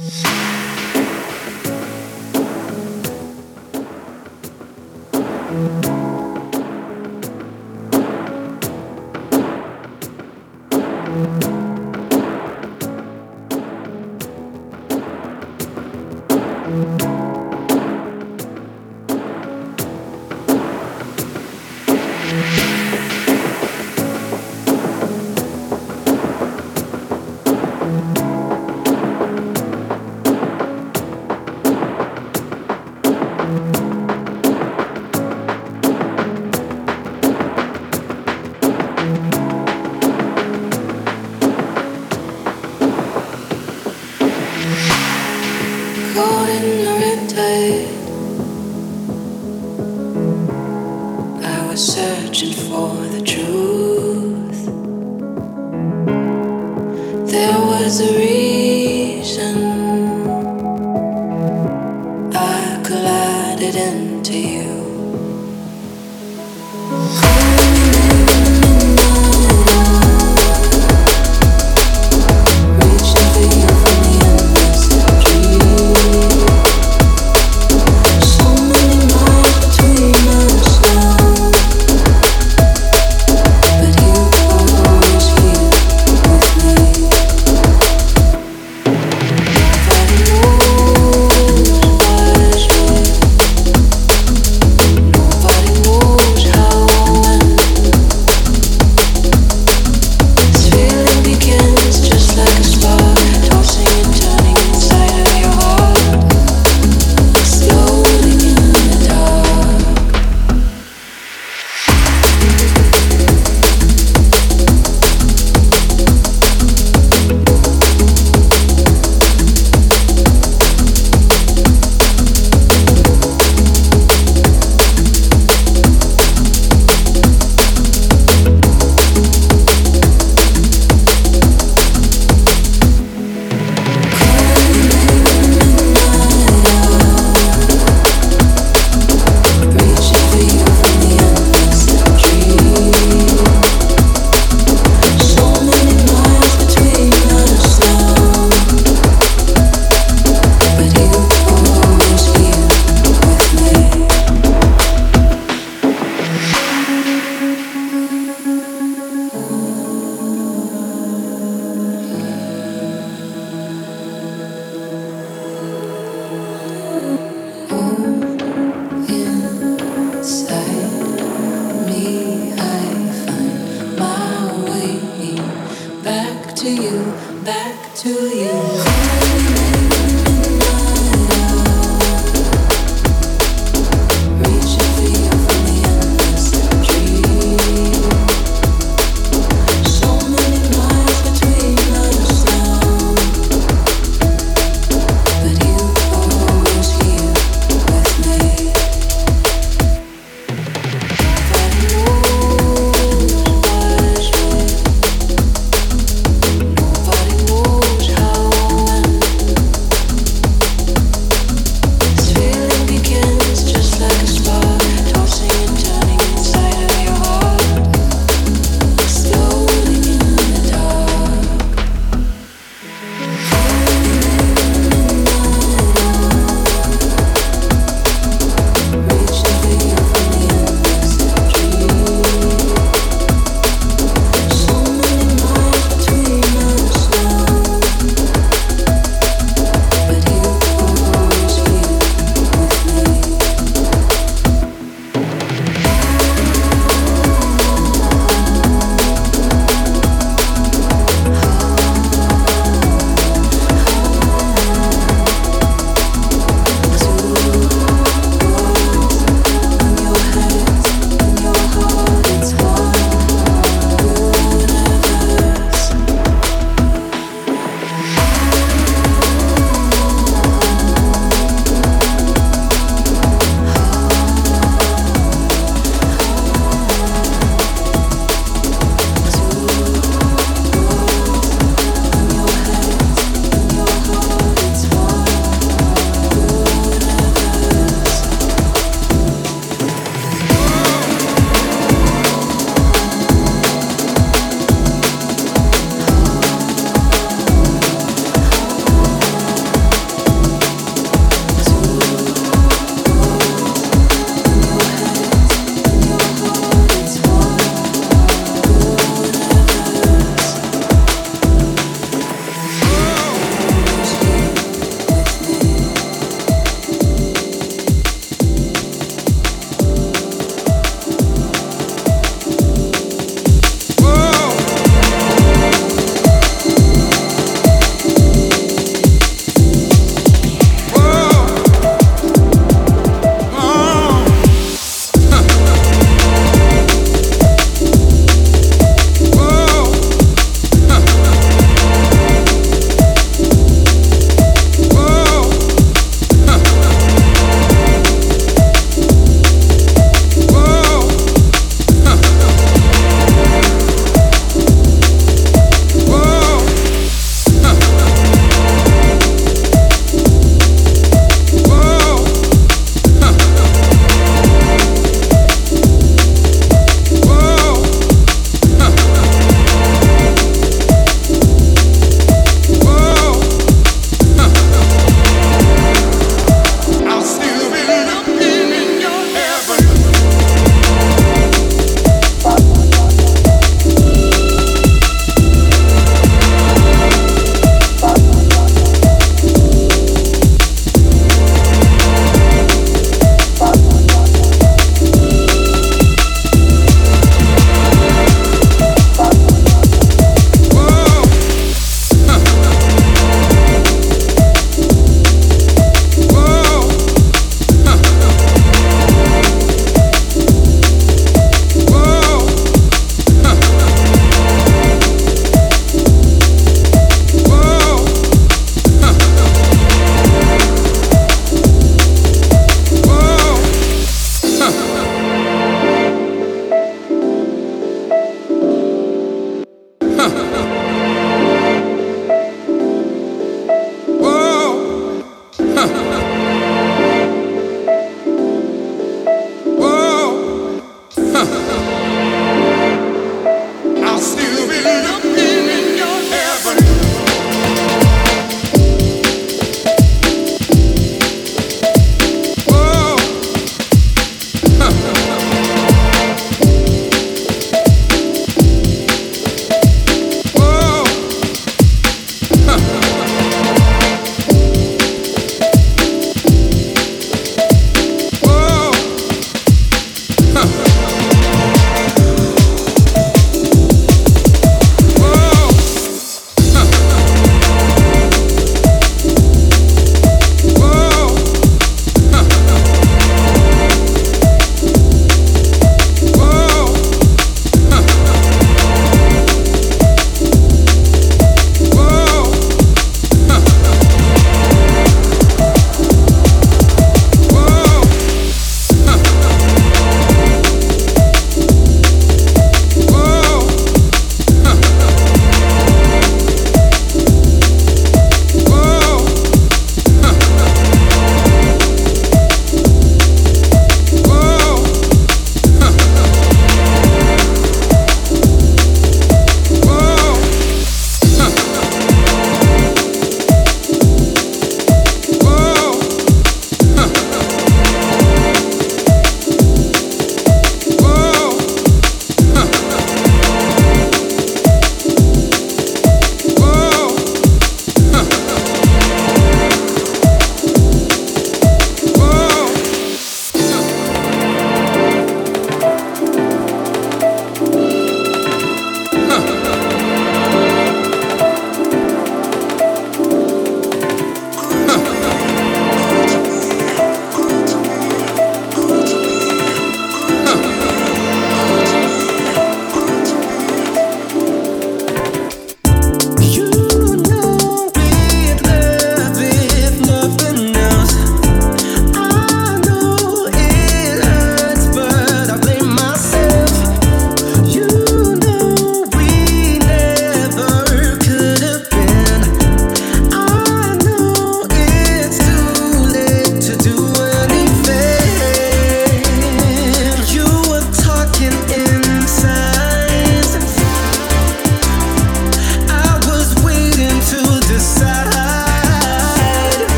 Mm-hmm.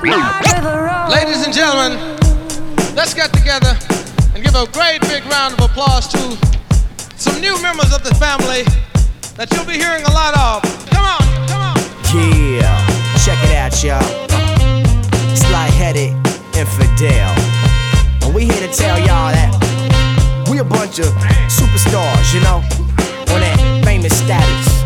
Ladies and gentlemen, let's get together and give a great big round of applause to some new members of the family that you'll be hearing a lot of. Come on, come on. Yeah, check it out, y'all. Slight headed infidel. And we here to tell y'all that we a bunch of superstars, you know, on that famous status.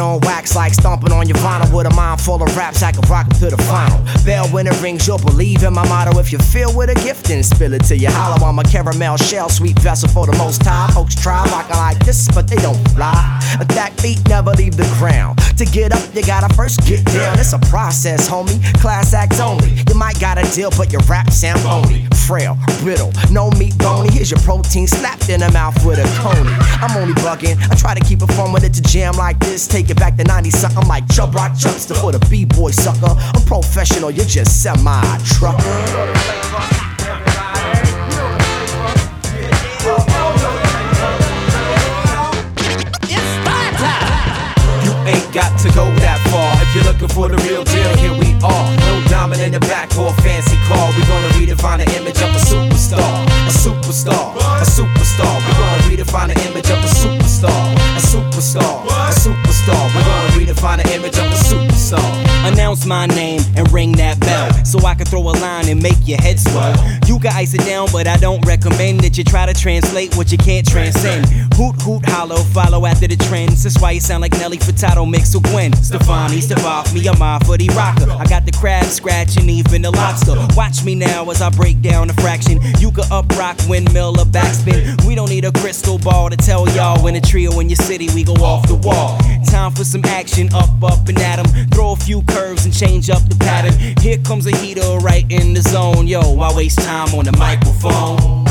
Banging on wax like stomping on your vinyl with a mind full of raps. I can rock 'em to the final. Bell when it rings, you'll believe in my motto. If you feel with a gift, then spill it till you hollow. I'm a caramel shell, sweet vessel for the most time. Folks try rockin' like this, but they don't fly. Attack beat never leave the ground. To get up, you gotta first get down. It's a process, homie. Class acts only. You might got a deal, but your rap sound phony. Frail, brittle, no meat bony. Here's your protein slapped in the mouth with a coney. I'm only bugging. I try to keep it fun with it to jam like this. Take it back to 90 something like Chubb Rock Chuckster for the B-boy sucker. I'm professional, you're just semi-trucker. You ain't got to go that far if you're looking for the real deal. Here we are, no diamond in the back or a fancy car. We're gonna redefine the image of a superstar, a superstar, a superstar. We're gonna redefine the image of a superstar, a superstar, a superstar. We're gonna redefine the image of a superstar. Announce my name and ring that bell so I can throw a line and make your head swell. You can ice it down, but I don't recommend that you try to translate what you can't transcend. Hoot, hoot, hollow, follow after the trends. That's why you sound like Nelly Furtado mixed with Gwen Stefani. Step off me, I'm off for the rocker. I got the crab scratching, even the lobster. Watch me now as I break down a fraction. You can up rock, windmill, or backspin. We don't need a crystal ball to tell y'all when a trio in your city we go off the wall. Time for some action, up, up, and at 'em. Throw a few curves and change up the pattern. Here comes a heater right in the zone. Yo, I waste time on the microphone.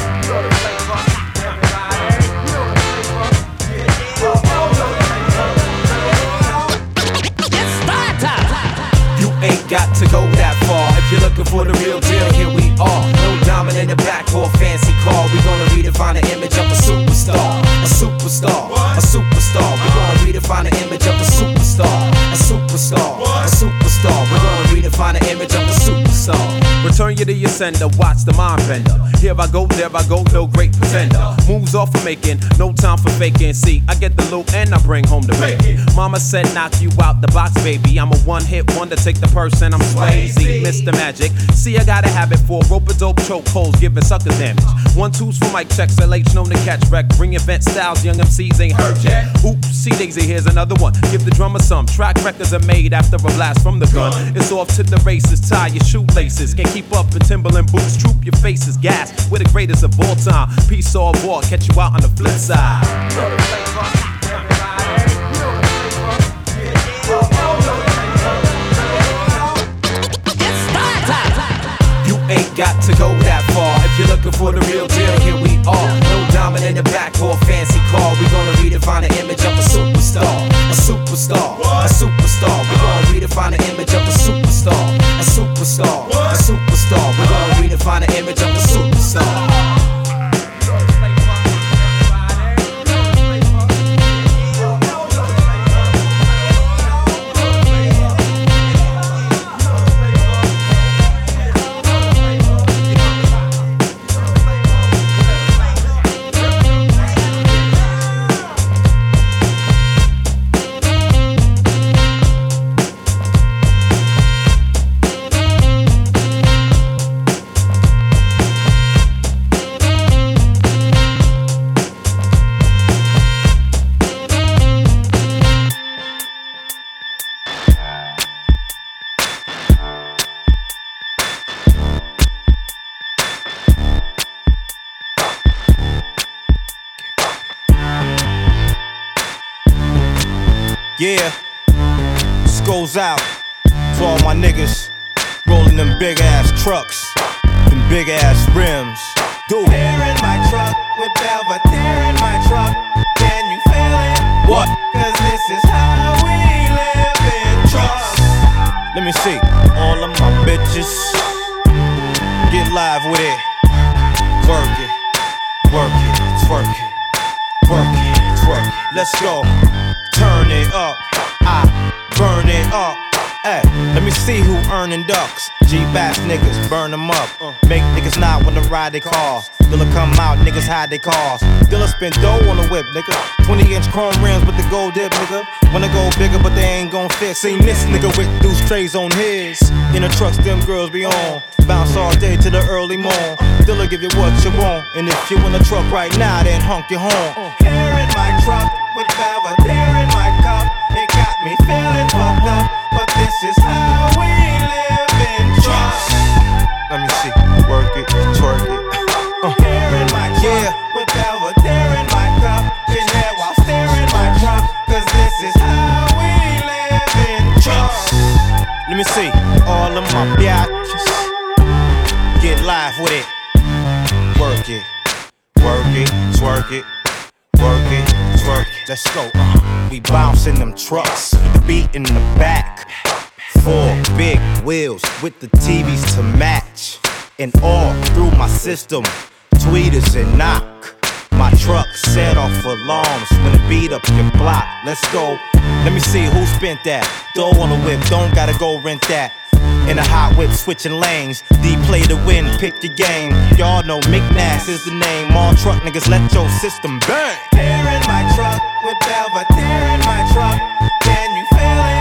Got to go that far you're looking for the real deal. Here we are, no diamond in the back or fancy car. We're gonna redefine the image of a superstar, a superstar, a superstar. We're gonna redefine the image of a superstar, a superstar, a superstar. We're gonna redefine the image of a superstar. Return you to your sender, watch the mind bender. Here I go, there I go, no great pretender. Moves off for making, no time for faking. See, I get the loot and I bring home the bacon. Mama said, knock you out the box, baby. I'm a one hit wonder, take the purse and I'm Swayze, Mr. Magic. See, I got a habit for rope a dope choke holes, giving suckers damage. One twos for mic checks, LH known to catch wreck. Bring event styles, young MCs ain't heard yet. Oops, see Daisy, here's another one. Give the drummer some. Track records are made after a blast from the gun. It's off to the races, tie your shoelaces. Can't keep up in Timberland boots, troop your faces. Gas, we're the greatest of all time. Peace all war, catch you out on the flip side. Got to go that far if you're looking for the real deal. Here we are, no diamond in the back or fancy car. We're gonna redefine the image of a superstar, a superstar, a superstar. We're gonna redefine the image of a superstar, a superstar, a superstar. We're gonna redefine the image of a superstar. Trucks, them big ass rims. Do it. In my truck with Belvedere in my truck. Can you feel it? What? Cause this is how we live in trucks. Let me see. All of my bitches get live with it. Work it, work it, twerk it, work it, twerk it. Let's go. Turn it up. I burn it up. Hey, let me see who earning ducks. G-Bass niggas, burn them up. Uh. Make niggas not wanna ride they cars. Dilla come out, niggas hide they cars. Dilla spend dough on the whip, nigga. 20 inch chrome rims with the gold dip, nigga. Wanna go bigger, but they ain't gon' fit. Seen this nigga with deuce trays on his. In the trucks, them girls be on. Bounce all day to the early morn. Dilla give you what you want. And if you in the truck right now, then honk your horn. Uh. Hair in my truck with Belvedere in my cup. It got me feeling fucked up, but this is how we live in trust. Let me see. Work it, twerk it. Uh, in my truck Yeah. with Belvedere in my cup. Get hair while staring my truck, cause this is how we live in trust. Let me see. All of my biatches. Get live with it. Work it. Work it, twerk it. Work it, Let's go. Uh, we bouncing them trucks. The beat in the back. Four big wheels with the TVs to match. And all through my system. Tweeters and knock. My truck set off for alarms when it beat up your block. Let's go. Let me see who spent that. Dough on the whip, don't gotta go rent that. In a hot whip, switching lanes. D play to win, pick your game. Y'all know McNass is the name. All truck niggas let your system bang. Hair in my truck with Belvedere in my truck. Can you feel it?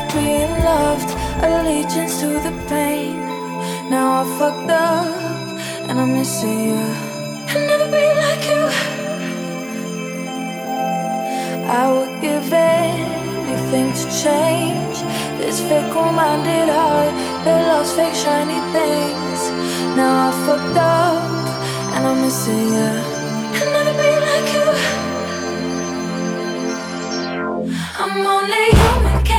Of being loved, allegiance to the pain. Now I fucked up and I'm missing you. I'll never be like you. I would give anything to change this fickle-minded heart that loves fake shiny things. Now I fucked up and I'm missing you. I'll never be like you. I'm only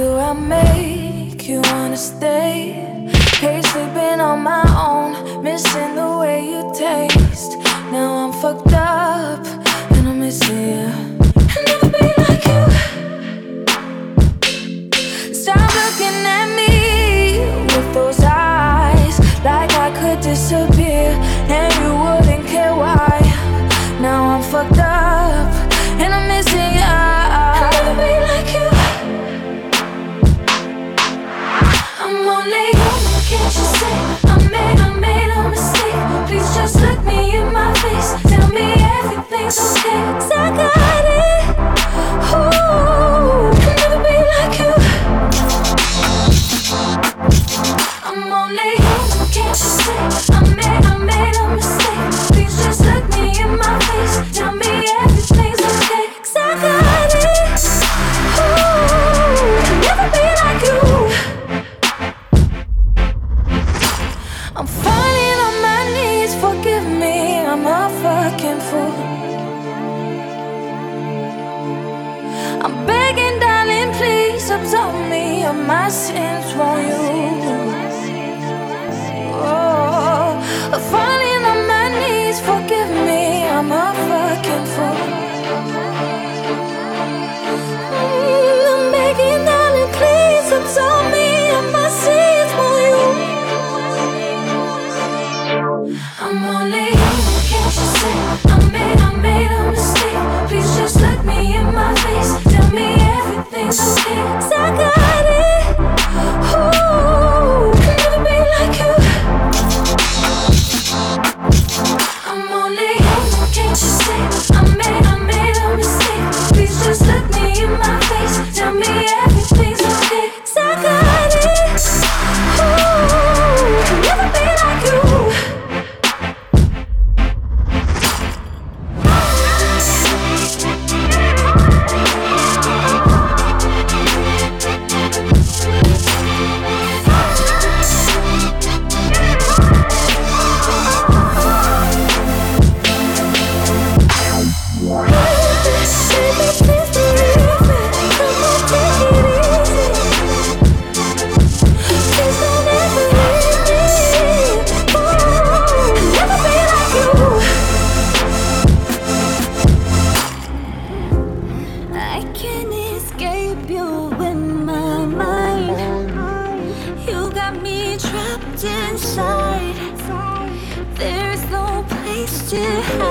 do I make you wanna stay? Hate sleeping on my own, missing the way you taste. Now I'm fucked up and I'm missing you. To hide.